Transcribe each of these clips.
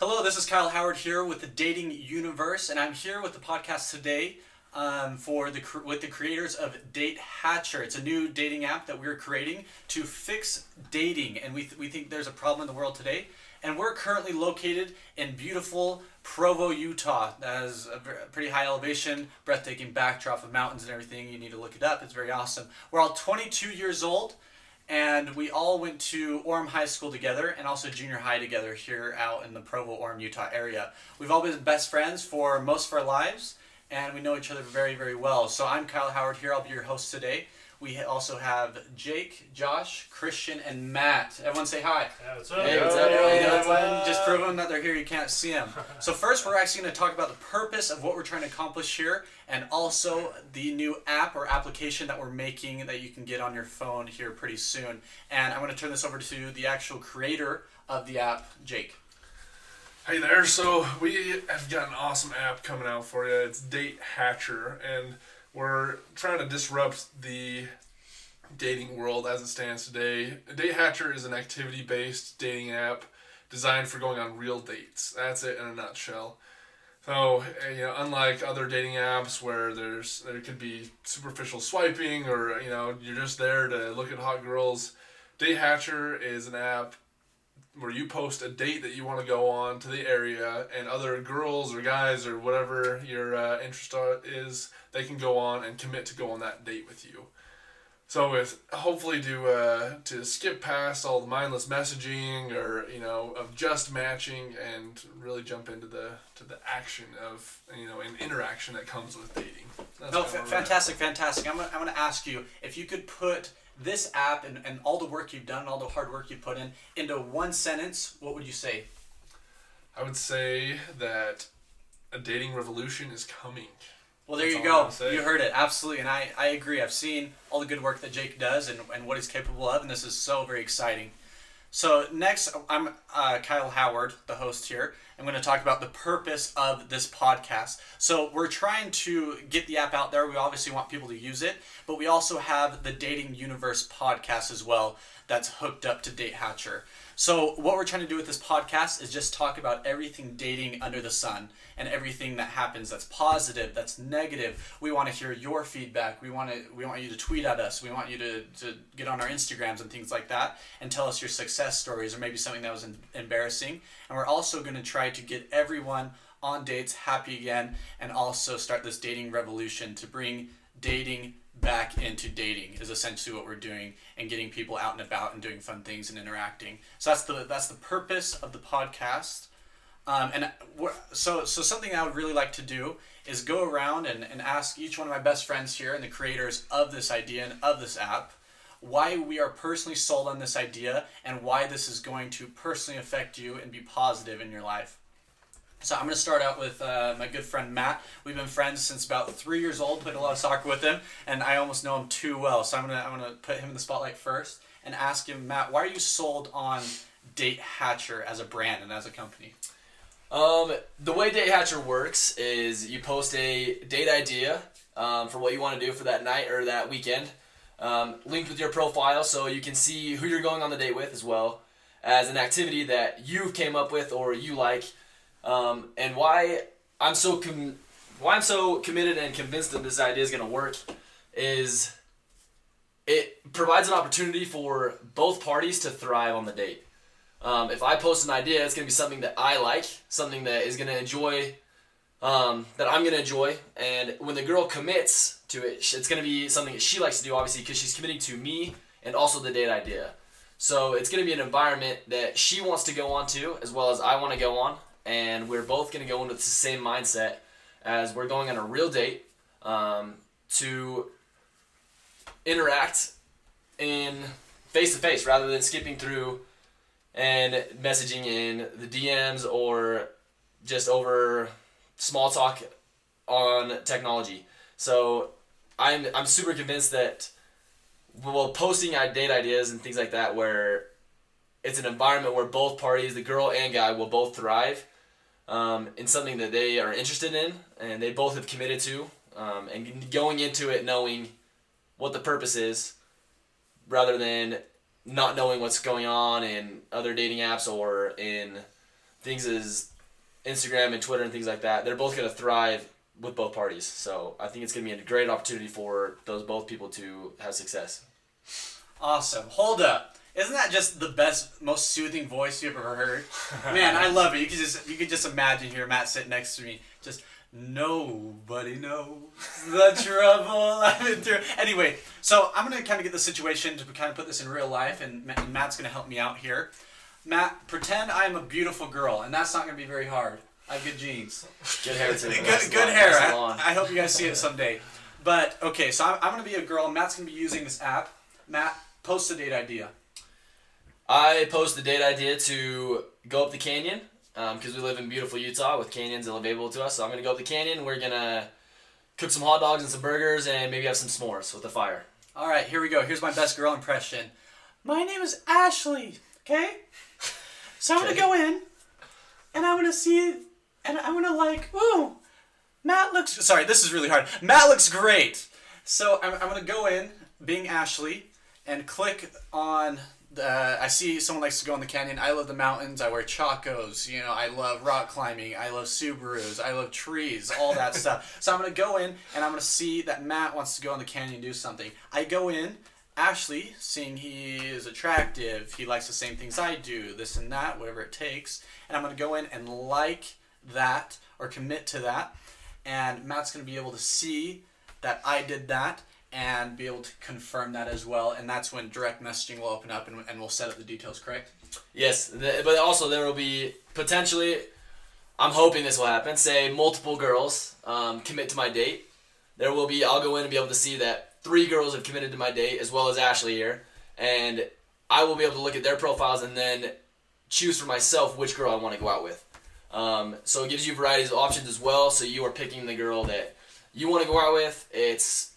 Hello, this is Kyle Howard here with the Dating Universe, and I'm here with the podcast today um, for the with the creators of Date Hatcher. It's a new dating app that we're creating to fix dating, and we th- we think there's a problem in the world today. And we're currently located in beautiful Provo, Utah. That has a pretty high elevation, breathtaking backdrop of mountains and everything. You need to look it up. It's very awesome. We're all 22 years old and we all went to Orem High School together and also junior high together here out in the Provo, Orem, Utah area. We've all been best friends for most of our lives, and we know each other very, very well. So I'm Kyle Howard here. I'll be your host today. We also have Jake, Josh, Christian, and Matt. Everyone say hi. Yeah, what's up? Hey, what's Yo, up, everyone? yo, Everyone. Just prove them that they're here. You can't see them. So first, we're actually going to talk about the purpose of what we're trying to accomplish here, and also the new app or application that we're making that you can get on your phone here pretty soon. And I'm going to turn this over to the actual creator of the app, Jake. Hey there, so we have got an awesome app coming out for you. It's Date Hatcher, and we're trying to disrupt the dating world as it stands today. Date Hatcher is an activity based dating app designed for going on real dates. That's it in a nutshell. So, uh, you know, unlike other dating apps where there's there could be superficial swiping or you know you're just there to look at hot girls, Date Hatcher is an app where you post a date that you want to go on to the area, and other girls or guys or whatever your uh, interest are- is, they can go on and commit to go on that date with you. So with hopefully to uh, to skip past all the mindless messaging or you know of just matching and really jump into the to the action of you know an interaction that comes with dating. That's No, kinda fa- where we're at. fantastic, fantastic. I'm gonna, I'm gonna ask you if you could put this app and, and all the work you've done, all the hard work you put in, into one sentence, what would you say? I would say that a dating revolution is coming. Well, there That's you go. You heard it. Absolutely. And I, I agree. I've seen all the good work that Jake does and, and what he's capable of, and this is so very exciting. So, next, I'm uh, Kyle Howard, the host here. I'm going to talk about the purpose of this podcast. So, we're trying to get the app out there. We obviously want people to use it, but we also have the Dating Universe podcast as well that's hooked up to Date Hatcher. So, what we're trying to do with this podcast is just talk about everything dating under the sun and everything that happens that's positive, that's negative. We want to hear your feedback. We want to we want you to tweet at us. We want you to, to get on our Instagrams and things like that and tell us your success stories or maybe something that was em- embarrassing. And we're also going to try to get everyone on dates happy again and also start this dating revolution to bring dating back into dating is essentially what we're doing and getting people out and about and doing fun things and interacting. So that's the that's the purpose of the podcast. Um, and so so something i would really like to do is go around and, and ask each one of my best friends here and the creators of this idea and of this app why we are personally sold on this idea and why this is going to personally affect you and be positive in your life so I'm going to start out with uh, my good friend Matt. We've been friends since about three years old. Played a lot of soccer with him, and I almost know him too well. So I'm going to I'm going to put him in the spotlight first and ask him, Matt, why are you sold on Date Hatcher as a brand and as a company? Um, the way Date Hatcher works is you post a date idea um, for what you want to do for that night or that weekend, um, linked with your profile so you can see who you're going on the date with as well as an activity that you came up with or you like. Um, and why I'm so com- why I'm so committed and convinced that this idea is going to work is it provides an opportunity for both parties to thrive on the date. Um, if I post an idea, it's going to be something that I like, something that is going to enjoy, um, that I'm going to enjoy. And when the girl commits to it, it's going to be something that she likes to do, obviously, because she's committing to me and also the date idea. So it's going to be an environment that she wants to go on to, as well as I want to go on. And we're both going to go into the same mindset as we're going on a real date um, to interact in face to face rather than skipping through and messaging in the DMs or just over small talk on technology. So I'm I'm super convinced that well posting i- date ideas and things like that where it's an environment where both parties, the girl and guy, will both thrive um, in something that they are interested in and they both have committed to, um, and going into it knowing what the purpose is, rather than not knowing what's going on in other dating apps or in things as Instagram and Twitter and things like that. They're both going to thrive with both parties. So I think it's going to be a great opportunity for those both people to have success. Awesome. Hold up. Isn't that just the best, most soothing voice you've ever heard? Man, I love it. You could just you could just imagine here Matt sitting next to me, just nobody knows the trouble I've been through. Anyway, so I'm gonna kind of get the situation to kind of put this in real life, and, Matt's gonna help me out here. Matt, pretend I'm a beautiful girl, and that's not gonna be very hard. I have good genes. Good hair too. Good, good long- hair. I. I hope you guys see it someday. But okay, so I'm, I'm gonna be a girl. Matt's gonna be using this app. Matt, post a date idea. I posed the date idea to go up the canyon um, because we live in beautiful Utah with canyons available to us. So I'm gonna go up the canyon. We're gonna cook some hot dogs and some burgers and maybe have some s'mores with the fire. All right, here we go. Here's my best girl impression. My name is Ashley. Okay. So I'm Okay. gonna go in, and I'm gonna see, and I'm gonna like, ooh, Matt looks. Sorry, this is really hard. Matt looks great. So I'm, I'm gonna go in, being Ashley, and click on. The, I see someone likes to go in the canyon. I love the mountains. I wear chacos. You know, I love rock climbing. I love Subarus. I love trees. All that stuff. So I'm gonna go in and I'm gonna see that Matt wants to go in the canyon and do something. I go in. Ashley, seeing he is attractive, he likes the same things I do, this and that, whatever it takes, and I'm gonna go in and like that or commit to that, and Matt's gonna be able to see that I did that and be able to confirm that as well, and that's when direct messaging will open up and, and we'll set up the details. Correct? Yes, th- but also there will be potentially. I'm hoping this will happen. Say multiple girls um, commit to my date. There will be. I'll go in and be able to see that three girls have committed to my date, as well as Ashley here, and I will be able to look at their profiles and then choose for myself which girl I want to go out with. Um, so it gives you varieties of options as well. So you are picking the girl that you want to go out with. It's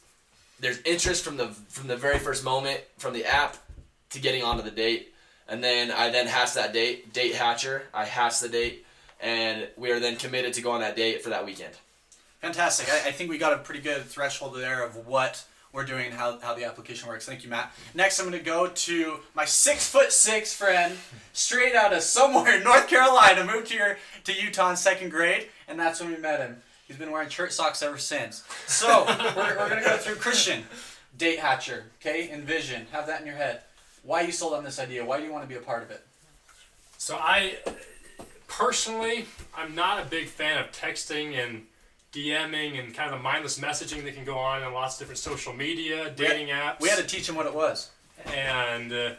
there's interest from the from the very first moment from the app to getting onto the date, and then I then hatch that date, date hatcher. I hatch the date, and we are then committed to go on that date for that weekend. Fantastic. I, I think we got a pretty good threshold there of what we're doing and how, how the application works. Thank you, Matt. Next, I'm going to go to my six foot six friend, straight out of somewhere in North Carolina, moved here to Utah in second grade, and that's when we met him. He's been wearing shirt socks ever since. So, we're, we're going to go through Christian, date hatcher, okay? Envision, have that in your head. Why you sold on this idea? Why do you want to be a part of it? So I personally, I'm not a big fan of texting and DMing and kind of the mindless messaging that can go on in lots of different social media, dating apps. We had to teach him what it was. and uh,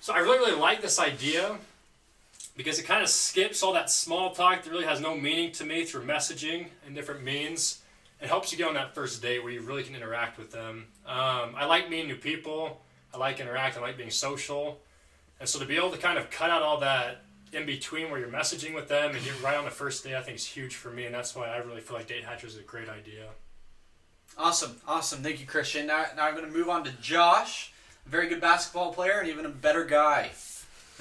so I really, really like this idea because it kind of skips all that small talk that really has no meaning to me through messaging and different means. It helps you get on that first date where you really can interact with them. Um, I like meeting new people. I like interacting. I like being social. And so to be able to kind of cut out all that in between where you're messaging with them and you're right on the first day, I think is huge for me. And that's why I really feel like Date Hatcher is a great idea. Awesome, awesome. Thank you, Christian. Now, now I'm going to move on to Josh, a very good basketball player and even a better guy.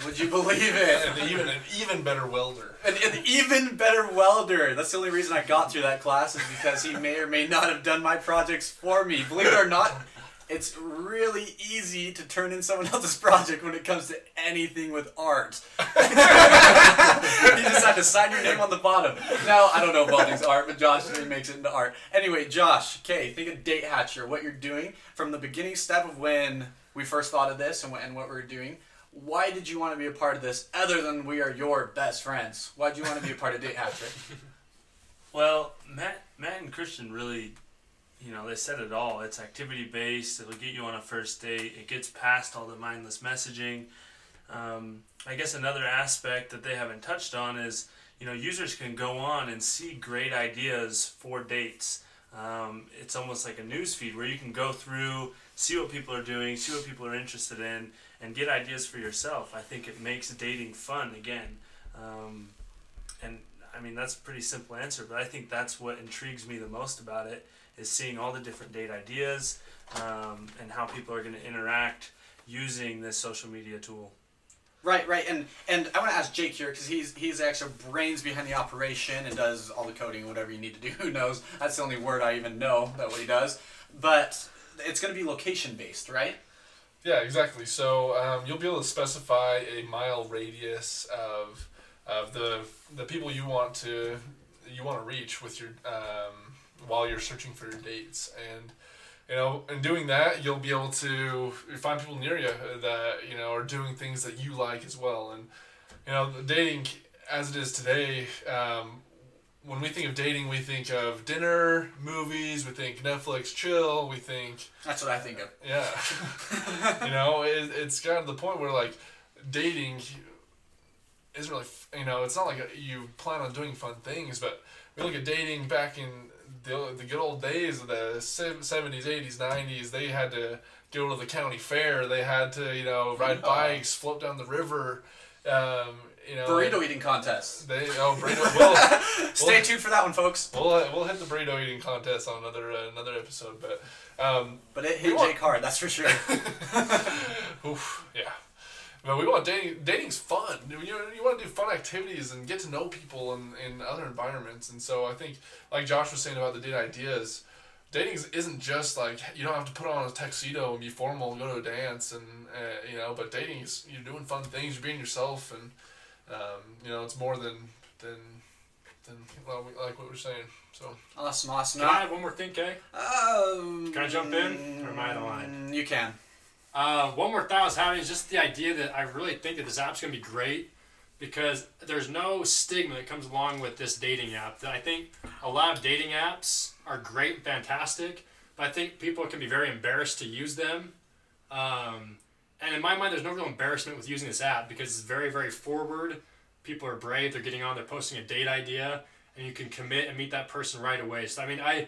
Would you believe it? and even an even better welder. An, an even better welder. That's the only reason I got through that class is because he may or may not have done my projects for me. Believe it or not, it's really easy to turn in someone else's project when it comes to anything with art. you just have to sign your name on the bottom. Now, I don't know if welding's art, but Josh really makes it into art. Anyway, Josh, okay, think of Date Hatcher, what you're doing from the beginning step of when we first thought of this and, what, and what we are doing. Why did you want to be a part of this other than we are your best friends? Why did you want to be a part of Date Hatcher? Well, Matt, Matt and Christian really, you know, they said it all. It's activity based. It'll get you on a first date. It gets past all the mindless messaging. Um, I guess another aspect that they haven't touched on is, you know, users can go on and see great ideas for dates. Um, it's almost like a news feed where you can go through, see what people are doing, see what people are interested in, and get ideas for yourself. I think it makes dating fun again. Um, and I mean that's a pretty simple answer, but I think that's what intrigues me the most about it is seeing all the different date ideas um, and how people are going to interact using this social media tool. Right, right, and and I want to ask Jake here because he's he's the actual brains behind the operation and does all the coding, and whatever you need to do. Who knows? That's the only word I even know that what he does. But it's going to be location based, right? Yeah, exactly. So um, you'll be able to specify a mile radius of of the the people you want to you want to reach with your um, while you're searching for your dates and you know in doing that you'll be able to find people near you that you know are doing things that you like as well and you know dating as it is today um, when we think of dating we think of dinner movies we think netflix chill we think That's what I think of. yeah. you know, it, it's gotten to the point where like dating isn't really, you know, it's not like you plan on doing fun things, but we look at dating back in the, the good old days of the 70s, 80s, 90s, they had to go to the county fair, they had to, you know, ride Oh. bikes, float down the river, um, you know. Burrito eating contest. They, oh, burrito. We'll, Stay Well- tuned for that one, folks. we'll, uh, we'll hit the burrito eating contest on another uh, another episode, but um, But it hit Jake hard, that's for sure. Oof, yeah. But we want dating. Dating's fun. You, you want to do fun activities and get to know people in, in other environments. And so I think, like Josh was saying about the date ideas, dating is- isn't just like you don't have to put on a tuxedo and be formal and go to a dance and uh, you know. But dating is you're doing fun things. You're being yourself, and um, you know it's more than than than well, we- like what we're saying. So Awesome, awesome. Can I add one more thing, Kay? Um, Can I jump in, or am I out of line? You can. Uh, one more thought I was having is just the idea that I really think that this app's going to be great because there's no stigma that comes along with this dating app. That I think a lot of dating apps are great fantastic, but I think people can be very embarrassed to use them. Um, and in my mind, there's no real embarrassment with using this app because it's very, very forward. People are brave. They're getting on. They're posting a date idea, and you can commit and meet that person right away. So I mean, I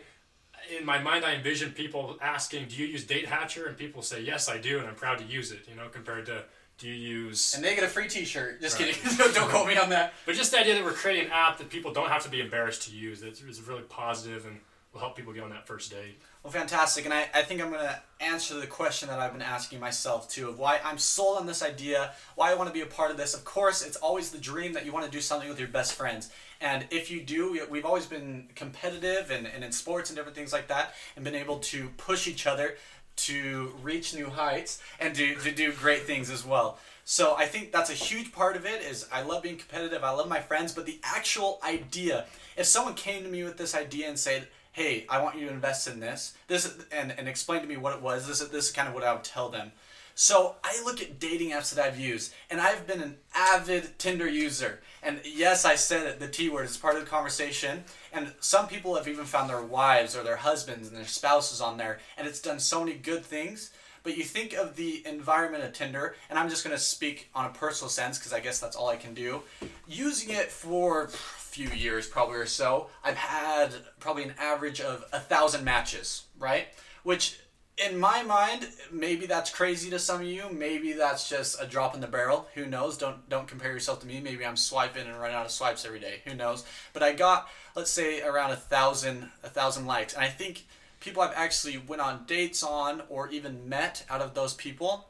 in my mind, I envision people asking, "Do you use Date Hatcher?" and people say, "Yes, I do, and I'm proud to use it." You know, compared to, "Do you use?" And they get a free T-shirt. Just Right. kidding. don't, don't quote me on that. But just the idea that we're creating an app that people don't have to be embarrassed to use. It's, really positive and will help people get on that first date. Well, fantastic. And I, I think I'm going to answer the question that I've been asking myself too of why I'm sold on this idea, why I want to be a part of this. Of course, it's always the dream that you want to do something with your best friends. And if you do, we- we've always been competitive and, and in sports and different things like that and been able to push each other to reach new heights and to, to do great things as well. So I think that's a huge part of it is I love being competitive, I love my friends, but the actual idea, if someone came to me with this idea and said, hey, I want you to invest in this, this and, and explain to me what it was, this, is- this is kind of what I would tell them. So I look at dating apps that I've used, and I've been an avid Tinder user. And yes, I said it, the T word is part of the conversation. And some people have even found their wives or their husbands and their spouses on there, and it's done so many good things. But you think of the environment of Tinder, and I'm just going to speak on a personal sense because I guess that's all I can do. Using it for a few years, probably or so, I've had probably an average of a thousand matches, right? Which in my mind, maybe that's crazy to some of you. Maybe that's just a drop in the barrel. Who knows? Don't don't compare yourself to me. Maybe I'm swiping and running out of swipes every day. Who knows? But I got let's say around a thousand a thousand likes, and I think people I've actually went on dates on or even met out of those people,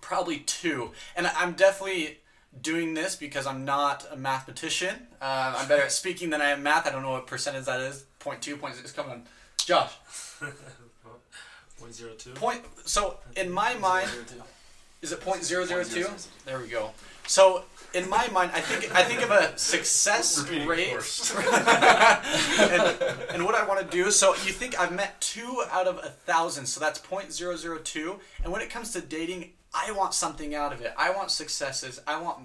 probably two. And I'm definitely doing this because I'm not a mathematician. Uh, I'm better at speaking than I am math. I don't know what percentage that is. Point two, point six. Come on, Josh. Point zero two. Point. So in my mind, is it point zero zero two? There we go. So in my mind, I think I think of a success rate. and, and what I want to do. So you think I've met two out of a thousand, so that's point zero zero two. And when it comes to dating, I want something out of it. I want successes. I want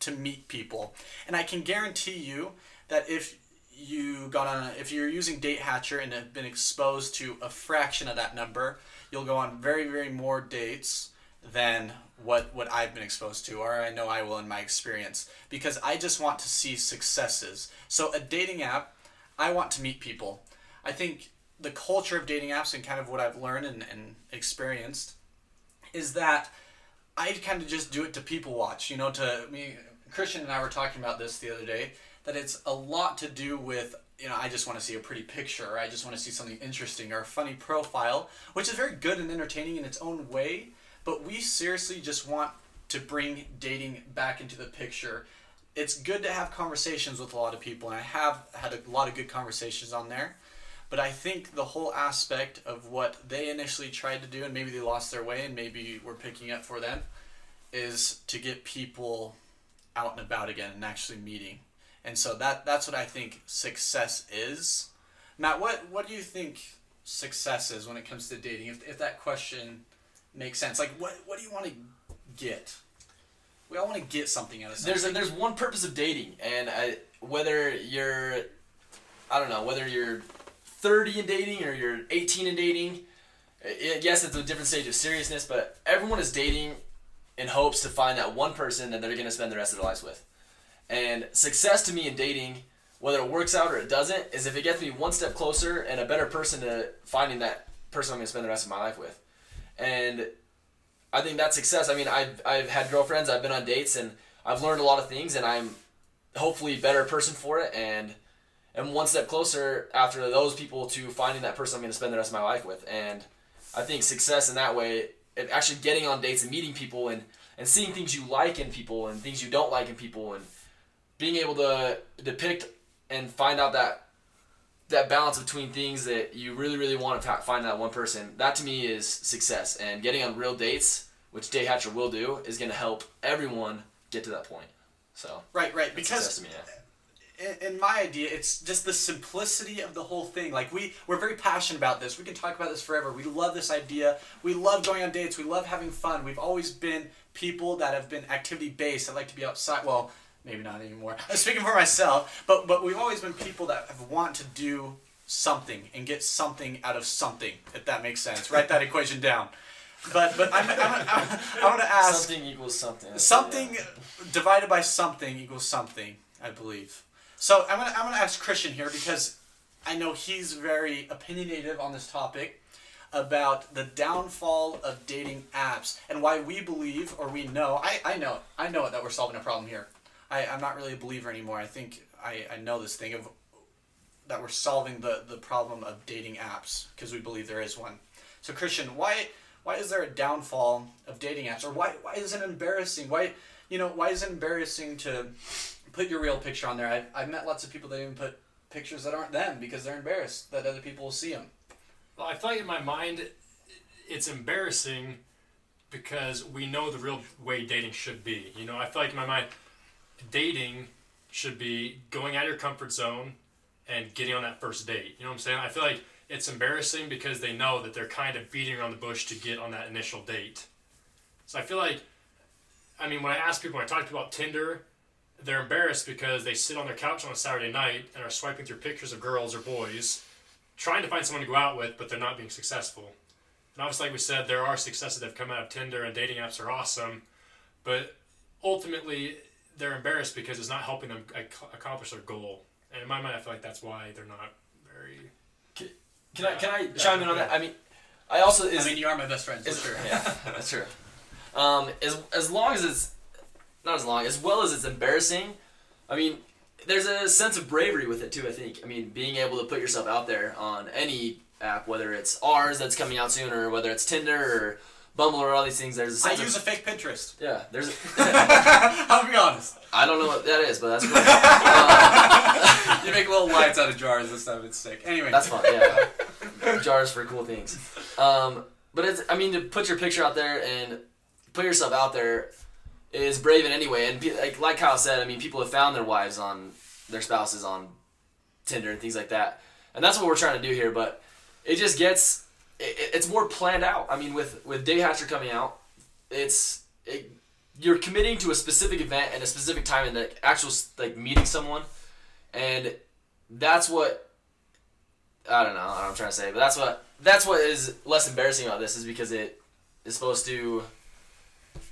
to meet people, and I can guarantee you that if you got on, if you're using Date Hatcher and have been exposed to a fraction of that number, you'll go on very, very more dates than what what I've been exposed to, or I know I will in my experience, because I just want to see successes. So a dating app, I want to meet people. I think the culture of dating apps and kind of what I've learned and, and experienced is that I kind of just do it to people watch. You know, to me, Christian and I were talking about this the other day. That it's a lot to do with you know I just want to see a pretty picture, or I just want to see something interesting, or a funny profile, which is very good and entertaining in its own way. But we seriously just want to bring dating back into the picture. It's good to have conversations with a lot of people, and I have had a lot of good conversations on there. But I think the whole aspect of what they initially tried to do, and maybe they lost their way, and maybe we're picking up for them, is to get people out and about again and actually meeting. And so that that's what I think success is. Matt, what what do you think success is when it comes to dating? If, if that question makes sense, like what what do you want to get? We all want to get something out of something. There's a, there's one purpose of dating, and I, whether you're, I don't know, whether you're 30 in dating or you're 18 in dating, i yes, it's a different stage of seriousness, but everyone is dating in hopes to find that one person that they're going to spend the rest of their lives with. And success to me in dating, whether it works out or it doesn't, is if it gets me one step closer and a better person to finding that person I'm going to spend the rest of my life with. And I think that's success. I mean, I've, I've had girlfriends, I've been on dates, and I've learned a lot of things, and I'm hopefully a better person for it, and am one step closer after those people to finding that person I'm going to spend the rest of my life with. And I think success in that way, and actually getting on dates and meeting people and, and seeing things you like in people and things you don't like in people, and being able to depict and find out that that balance between things that you really really want to find that one person that to me is success and getting on real dates which Date Hatcher will do is going to help everyone get to that point so right, right, because me, yeah. in, in my idea, it's just the simplicity of the whole thing. Like we we're very passionate about this. We can talk about this forever. We love this idea. We love going on dates. We love having fun. We've always been people that have been activity based. I like to be outside. Well, maybe not anymore. I'm speaking for myself, but but we've always been people that have want to do something and get something out of something. If that makes sense, write that equation down. But but I'm, I'm, I'm, I want to ask something equals something something yeah. divided by something equals something, I believe. So I'm gonna I'm gonna ask Christian here because I know he's very opinionated on this topic about the downfall of dating apps and why we believe or we know I, I know I know it that we're solving a problem here. I, I'm not really a believer anymore. I think I, I know this thing of that we're solving the, the problem of dating apps because we believe there is one. So Christian, why why is there a downfall of dating apps or why why is it embarrassing? Why you know why is it embarrassing to put your real picture on there? I've, I've met lots of people that even put pictures that aren't them because they're embarrassed that other people will see them. Well, I feel like in my mind, it's embarrassing because we know the real way dating should be. You know, I feel like in my mind, dating should be going out of your comfort zone and getting on that first date. You know what I'm saying? I feel like it's embarrassing because they know that they're kind of beating around the bush to get on that initial date. So I feel like, I mean, when I ask people, when I talk about Tinder, they're embarrassed because they sit on their couch on a Saturday night and are swiping through pictures of girls or boys, trying to find someone to go out with, but they're not being successful. And obviously, like we said, there are successes that have come out of Tinder and dating apps are awesome, but ultimately, they're embarrassed because it's not helping them ac- accomplish their goal. And in my mind, I feel like that's why they're not very. Can I can I Yeah, chime in on that? I mean, I also is I mean, you are my best friend, so is sure. yeah, that's true. Um, as as long as it's not as long as well as it's embarrassing. I mean, there's a sense of bravery with it too. I think. I mean, being able to put yourself out there on any app, whether it's ours that's coming out soon, or whether it's Tinder or Bumble or all these things. There's a I sense use a fake Pinterest. yeah. There's I'll be honest. I don't know what that is, but that's cool. Uh, You make little lights out of jars and stuff. It's sick. Anyway, That's fun, yeah. Jars for cool things. Um, but it's, I mean, to put your picture out there and put yourself out there is brave in any way. And pe- like, like Kyle said, I mean, people have found their wives on their spouses on Tinder and things like that. And that's what we're trying to do here. But it just gets, it, it's more planned out. I mean, with, with Date Hatcher coming out, it's, it, you're committing to a specific event and a specific time and the actual, like, meeting someone. And that's what I don't know what I'm trying to say, but that's what that's what is less embarrassing about this is because it is supposed to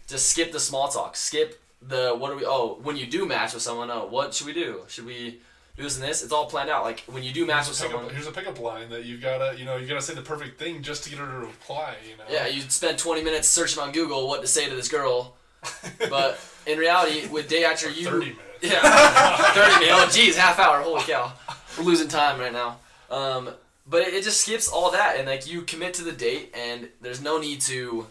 just skip the small talk, skip the what do we oh when you do match with someone oh what should we do should we do this and this it's all planned out like when you do match with someone here's a pickup line that you've gotta, you know, you gotta say the perfect thing just to get her to reply. You know. yeah you spend 20 minutes searching on Google what to say to this girl but in reality with Date Hatcher you Thirty minutes. Yeah, thirty minutes. Oh, geez, half hour. Holy cow, we're losing time right now. Um, but it, it just skips all that, and like you commit to the date, and there's no need to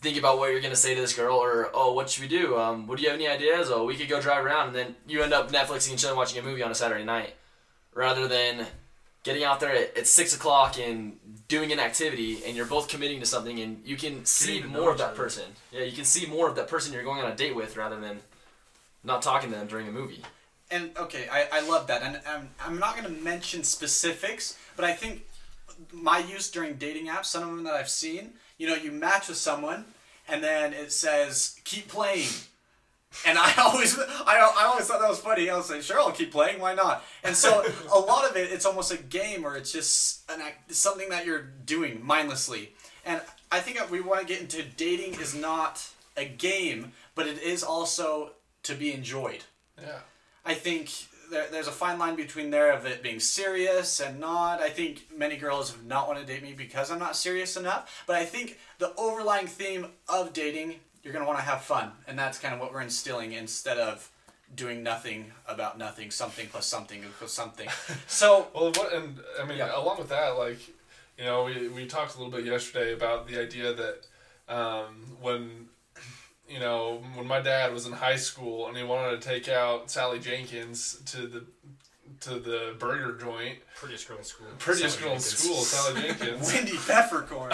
think about what you're gonna say to this girl, or oh, what should we do? Um, what do you have any ideas? Oh, we could go drive around, and then you end up Netflixing and chilling, watching a movie on a Saturday night, rather than getting out there at, at six o'clock and doing an activity, and you're both committing to something, and you can see more of that person. Yeah, you can see more of that person you're going on a date with, rather than not talking to them during a movie. and okay, I, I love that, and I'm, I'm not going to mention specifics, but I think my use during dating apps, some of them that I've seen, you know, you match with someone, and then it says keep playing, and I always I, I always thought that was funny. I was like, sure, I'll keep playing. Why not? And so a lot of it, it's almost a game, or it's just an act, something that you're doing mindlessly. And I think we want to get into dating is not a game, but it is also to be enjoyed. Yeah. I think there, there's a fine line between there of it being serious and not. I think many girls have not want to date me because I'm not serious enough. But I think the overlying theme of dating, you're going to want to have fun. And that's kind of what we're instilling instead of doing nothing about nothing, something plus something equals something. So, Well, what and I mean, Yeah. along with that, like, you know, we we talked a little bit yesterday about the idea that um, when, you know, when my dad was in high school and he wanted to take out Sally Jenkins to the to the burger joint, Prettiest girl in school. prettiest Sally girl in school, Sally Jenkins. Wendy Peppercorn.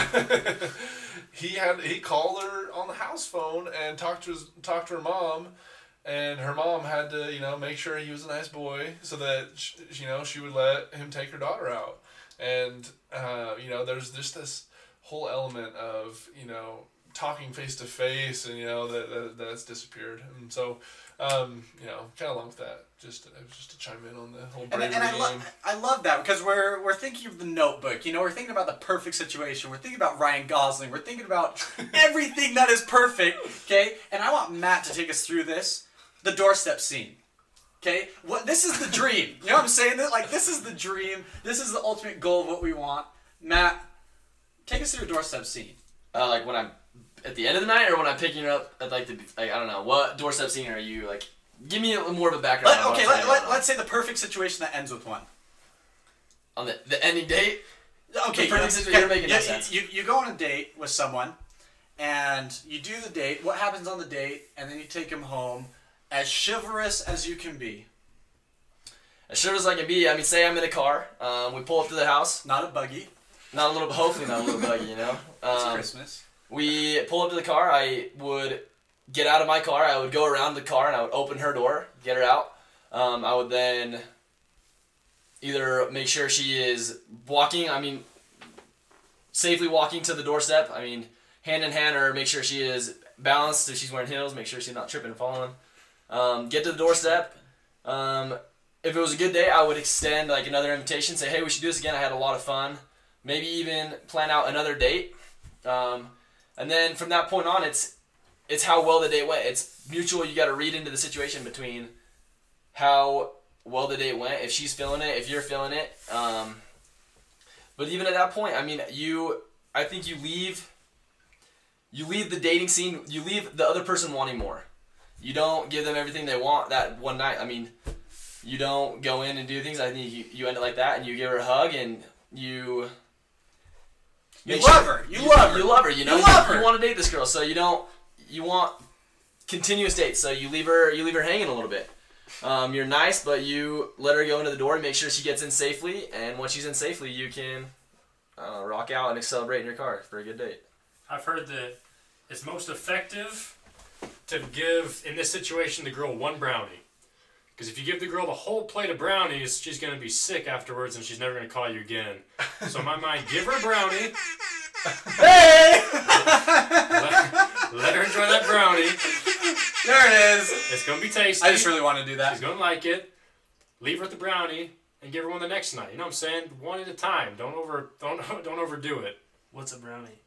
he had he called her on the house phone and talked to his talked to her mom and her mom had to you know make sure he was a nice boy so that sh you know she would let him take her daughter out and uh, you know there's just this whole element of you know talking face to face and you know that, that that's disappeared and so um, you know kind of along with that just just to chime in on the whole And, and I, game. lo- I love that because we're, we're thinking of the notebook. You know, we're thinking about the perfect situation. We're thinking about Ryan Gosling. We're thinking about everything that is perfect. Okay? And I want Matt to take us through this the doorstep scene. Okay? What This is the dream. You know what I'm saying? That Like, this is the dream. This is the ultimate goal of what we want. Matt, take us through a doorstep scene. Uh, like when I'm at the end of the night, or when I'm picking her up at like the like I don't know what doorstep scene are you like? Give me a, more of a background. Let, okay, let, let, let's say the perfect situation that ends with one. on the the ending date. Okay, The perfect you're making no sense. You, you go on a date with someone, and you do the date. What happens on the date, and then you take him home, as chivalrous as you can be. As sure as I can be. I mean, say I'm in a car. Um, we pull up to the house. Not a buggy. Not a little, hopefully not a little buggy, you know. It's Um, Christmas. We pull up to the car. I would get out of my car. I would go around the car and I would open her door, get her out. Um, I would then either make sure she is walking. I mean, safely walking to the doorstep. I mean, hand in hand, or make sure she is balanced. If she's wearing heels, make sure she's not tripping and falling. Um, get to the doorstep. Um, if it was a good day, I would extend like another invitation. Say, hey, we should do this again. I had a lot of fun. Maybe even plan out another date. Um, and then from that point on, it's it's how well the date went. It's mutual. You got to read into the situation between how well the date went. If she's feeling it, if you're feeling it. Um, but even at that point, I mean, you. I think you leave. You leave the dating scene. You leave the other person wanting more. You don't give them everything they want that one night. I mean, you don't go in and do things. I think you, you end it like that, and you give her a hug, and you. You love sure- her. You love her. You love her. You know. You love her. You want to date this girl, so you don't. You want continuous dates, so you leave her. You leave her hanging a little bit. Um, you're nice, but you let her go into the door and make sure she gets in safely. And once she's in safely, you can uh, rock out and celebrate in your car for a good date. I've heard that it's most effective to give, in this situation, the girl one brownie. Because if you give the girl the whole plate of brownies, she's going to be sick afterwards and she's never going to call you again. So, in my mind, give her a brownie, Hey! let, let her enjoy that brownie. there it is. It's going to be tasty. I just really want to do that. She's going to like it. Leave her at the brownie and give her one the next night. You know what I'm saying? One at a time. Don't over don't don't overdo it. What's a brownie?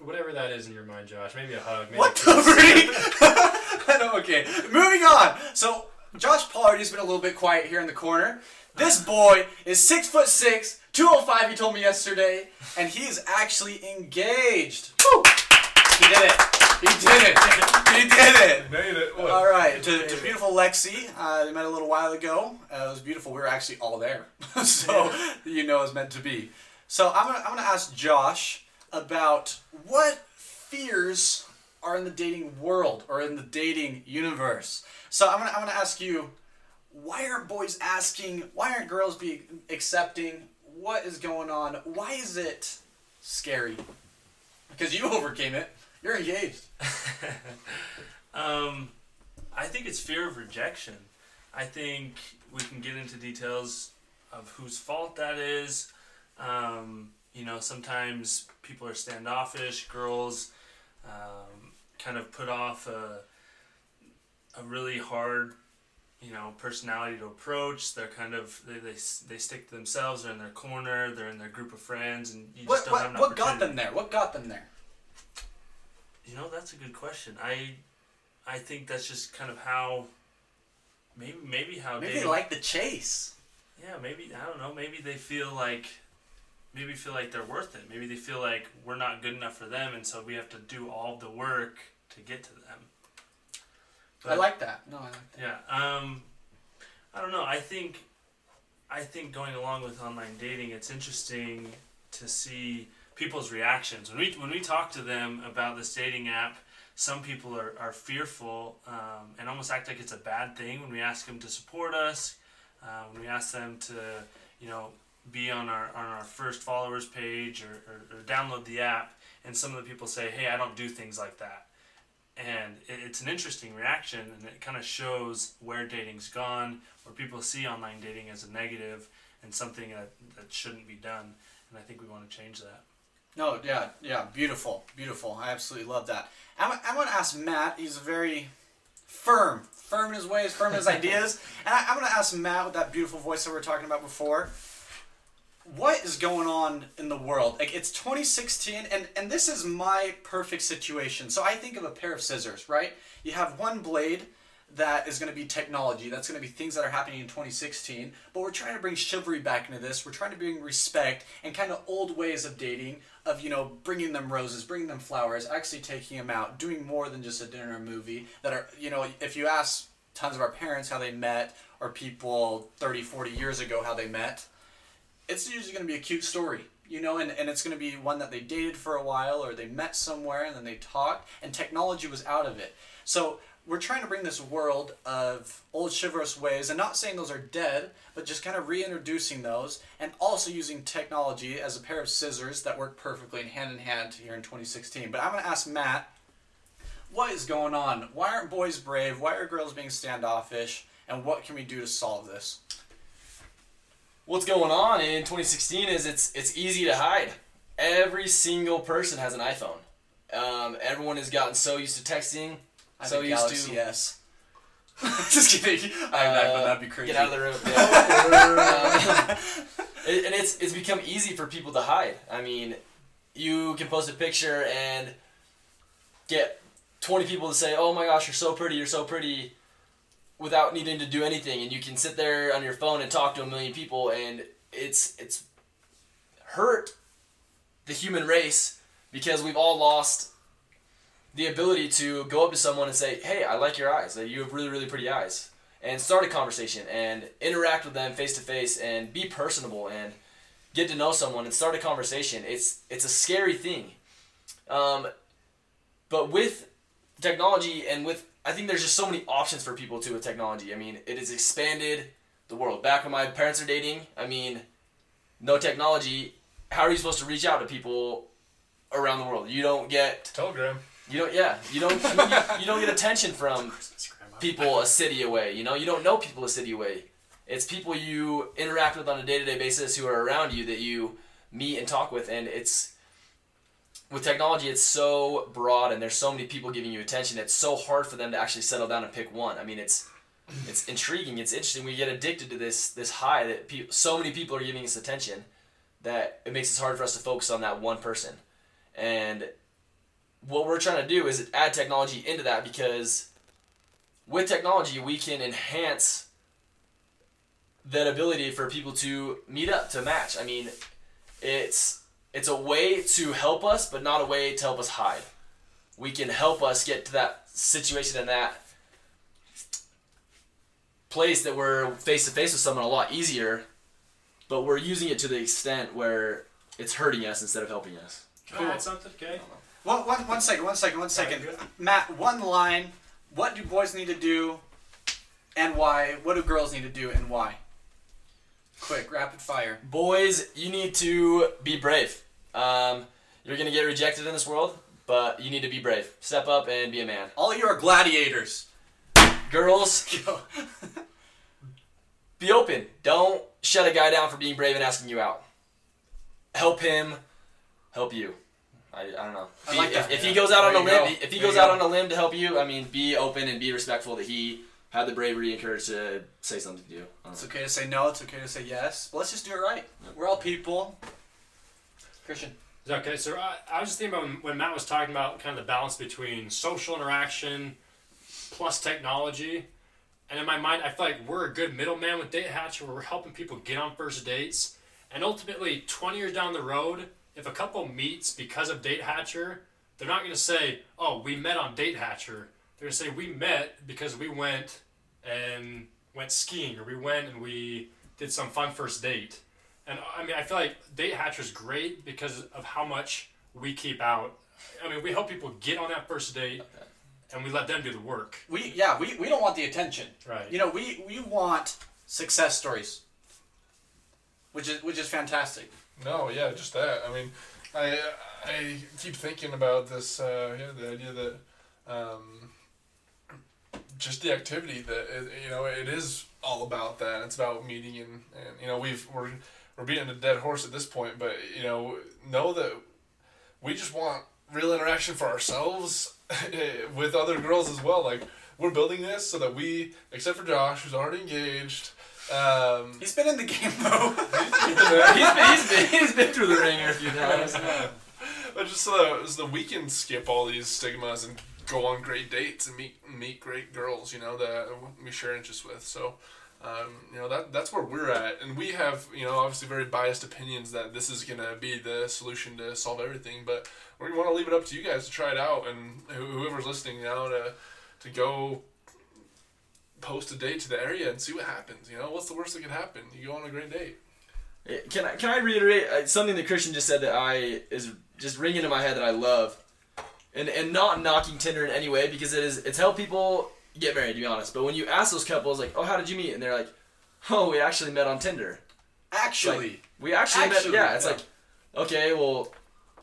Whatever that is in your mind, Josh. Maybe a hug. Maybe What the freak? I know, okay. Moving on. So, Josh Pollardy's been a little bit quiet here in the corner. This boy is six foot six, 205, he told me yesterday, and he is actually engaged. Woo! He did it. He did it. He did it. Made it. What? All right, to, to beautiful Lexi. Uh, they met a little while ago. Uh, it was beautiful. We were actually all there, so you know it's meant to be. So I'm gonna I'm gonna ask Josh about what fears are in the dating world or in the dating universe. So I'm gonna I'm gonna ask you, why aren't boys asking? Why aren't girls be accepting? What is going on? Why is it scary? Because you overcame it. You're engaged. Um, I think it's fear of rejection. I think we can get into details of whose fault that is. Um, you know, sometimes people are standoffish. Girls um, kind of put off a, a really hard, you know, personality to approach. They're kind of they, they, they stick to themselves. They're in their corner. They're in their group of friends, and you just What, don't have what, an what got them there? What got them there? You know, that's a good question. I I think that's just kind of how maybe maybe how Maybe they like the chase. yeah, maybe I don't know, maybe they feel like maybe feel like they're worth it. Maybe they feel like we're not good enough for them and so we have to do all the work to get to them. But, I like that. No, I like that. Yeah. Um, I don't know. I think, I think going along with online dating, it's interesting to see people's reactions when we when we talk to them about this dating app. Some people are, are fearful um, and almost act like it's a bad thing when we ask them to support us. Uh, when we ask them to, you know, be on our on our first followers page or, or, or download the app, and some of the people say, "Hey, I don't do things like that." and it- it's an interesting reaction and it kind of shows where dating's gone where people see online dating as a negative and something that, that shouldn't be done and i think we want to change that No, yeah, yeah, beautiful, beautiful. I absolutely love that. I'm, I'm going to ask Matt. He's very firm, firm in his ways, firm in his ideas. And I, I'm going to ask Matt with that beautiful voice that we were talking about before. What is going on in the world? Like it's 2016, and and this is my perfect situation. So I think of a pair of scissors, right? You have one blade that is going to be technology. That's going to be things that are happening in 2016. But we're trying to bring chivalry back into this. We're trying to bring respect and kind of old ways of dating, of you know bringing them roses, bringing them flowers, actually taking them out, doing more than just a dinner or movie. That are you know if you ask tons of our parents how they met, or people 30, 40 years ago how they met, it's usually going to be a cute story. You know, and, and it's going to be one that they dated for a while or they met somewhere and then they talked and technology was out of it. So we're trying to bring this world of old chivalrous ways and not saying those are dead, but just kind of reintroducing those and also using technology as a pair of scissors that work perfectly and hand in hand here in 2016. But I'm going to ask Matt, what is going on? Why aren't boys brave? Why are girls being standoffish? And what can we do to solve this? What's going on in 2016 is it's it's easy to hide. Every single person has an iPhone. Um, everyone has gotten so used to texting, I so think used Galaxy to S. Just kidding. I, I, but Uh, that'd be crazy. Get out of the room. Yeah. Um, it- and it's it's become easy for people to hide. I mean, you can post a picture and get 20 people to say, "Oh my gosh, you're so pretty, you're so pretty," without needing to do anything, and you can sit there on your phone and talk to a million people, and it's it's hurt the human race because we've all lost the ability to go up to someone and say, "Hey, I like your eyes. You have really, really pretty eyes," and start a conversation and interact with them face to face and be personable and get to know someone and start a conversation. It's it's a scary thing, um, but with technology and with I think there's just so many options for people too with technology. I mean, it has expanded the world. Back when my parents are dating, I mean, no technology. How are you supposed to reach out to people around the world? You don't get Telegram. you don't yeah you don't you, you don't get attention from people a city away. You know, you don't know people a city away. It's people you interact with on a day to day basis who are around you that you meet and talk with, and it's with technology. It's so broad, and there's so many people giving you attention. It's so hard for them to actually settle down and pick one. I mean, it's it's intriguing. It's interesting. We get addicted to this this high that pe- so many people are giving us attention that it makes it hard for us to focus on that one person. And what we're trying to do is add technology into that because with technology we can enhance that ability for people to meet up to match i mean it's it's a way to help us but not a way to help us hide we can help us get to that situation and that place that we're face to face with someone a lot easier but we're using it to the extent where it's hurting us instead of helping us Can I add something, okay? One, one, one second, one second, one second. good. Matt, one line. What do boys need to do and why? What do girls need to do and why? Quick, rapid fire. boys, you need to be brave. Um, you're gonna get rejected in this world, but you need to be brave. Step up and be a man. All you are gladiators. Girls, be open. Don't shut a guy down for being brave and asking you out. Help him, help you. I, I don't know. I like if, if he goes out on a limb, go. if he There goes out go. on a limb to help you, I mean, be open and be respectful that he had the bravery and courage to say something to you. It's okay to say no. It's okay to say yes. But let's just do it right. We're all people. Christian. Okay, so I, I was just thinking about when, when Matt was talking about kind of the balance between social interaction plus technology. And in my mind, I feel like we're a good middleman with Date Hatcher where we're helping people get on first dates. And ultimately, 20 years down the road, if a couple meets because of Date Hatcher, they're not going to say, oh, we met on Date Hatcher. They're going to say, we met because we went and went skiing or we went and we did some fun first date. And I mean, I feel like Date Hatcher is great because of how much we keep out. I mean, we help people get on that first date, and we let them do the work. We yeah we, we don't want the attention. Right. You know we we want success stories. Which is which is fantastic. No, yeah, just that. I mean, I I keep thinking about this. Uh, yeah, the idea that um, just the activity that it, you know it is all about that. It's about meeting and, and you know we've we're we're beating a dead horse at this point, but you know know that we just want real interaction for ourselves with other girls as well. Like we're building this so that we, except for Josh, who's already engaged. Um, He's been in the game though. he's, been, he's, been, he's been through the ringer a few times. But just so that, so that we can skip all these stigmas and go on great dates and meet meet great girls, you know, that we share interests with. So, um, you know, that that's where we're at, and we have, you know, obviously very biased opinions that this is gonna be the solution to solve everything. But we want to leave it up to you guys to try it out, and whoever's listening now to to go post a date to the area and see what happens. You know, what's the worst that could happen? You go on a great date. Can I can I reiterate uh, something that Christian just said that I is just ringing in my head that I love, and and not knocking Tinder in any way because it is it's helped people get married to be honest. But when you ask those couples like, oh, how did you meet? And they're like, oh, we actually met on Tinder. Actually. We actually, Actually, met. Yeah, it's yeah. like, okay, well,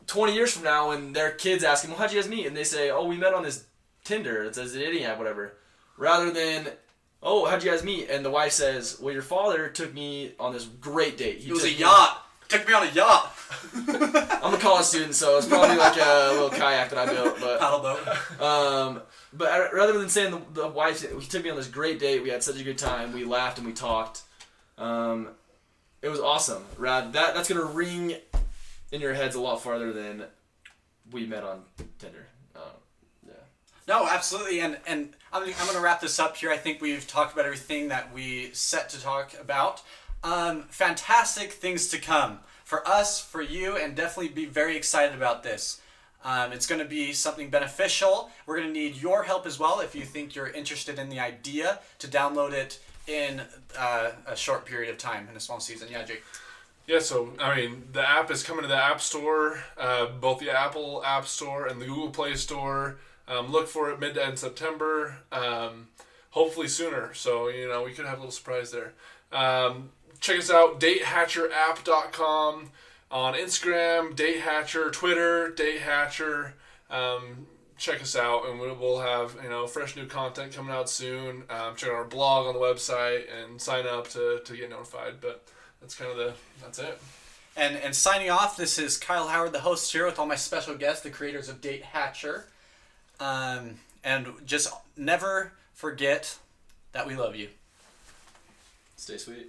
twenty years from now, when their kids ask them, well, how'd you guys meet? And they say, oh, we met on this Tinder. It says the dating app, whatever. Rather than, oh, how'd you guys meet? And the wife says, well, your father took me on this great date. He it was a yacht. Took me on a yacht. I'm a college student, so it's probably like a little kayak that I built. But Paddle boat. um, but I- rather than saying the, the wife, he took me on this great date. We had such a good time. We laughed and we talked. Um, it was awesome. Rad. That that's gonna ring in your heads a lot farther than we met on Tinder. Uh, yeah. No, absolutely, and and I'm, I'm going to wrap this up here. I think we've talked about everything that we set to talk about. Um, fantastic things to come for us, for you, and definitely be very excited about this. Um, it's going to be something beneficial. We're going to need your help as well if you think you're interested in the idea to download it in uh, a short period of time in a small season. Yeah, Jake. Yeah, so I mean, the app is coming to the App Store, uh, both the Apple App Store and the Google Play Store. Um, look for it mid to end September, um, hopefully sooner. So you know we could have a little surprise there. Um, check us out, datehatcherapp.com on Instagram, datehatcher, Twitter, datehatcher. Um, check us out, and we'll, we'll have you know fresh new content coming out soon. Um, check out our blog on the website and sign up to, to get notified. But that's kind of the that's it. And and signing off, this is Kyle Howard, the host here, with all my special guests, the creators of Date Hatcher. Um, and just never forget that we love you. Stay sweet.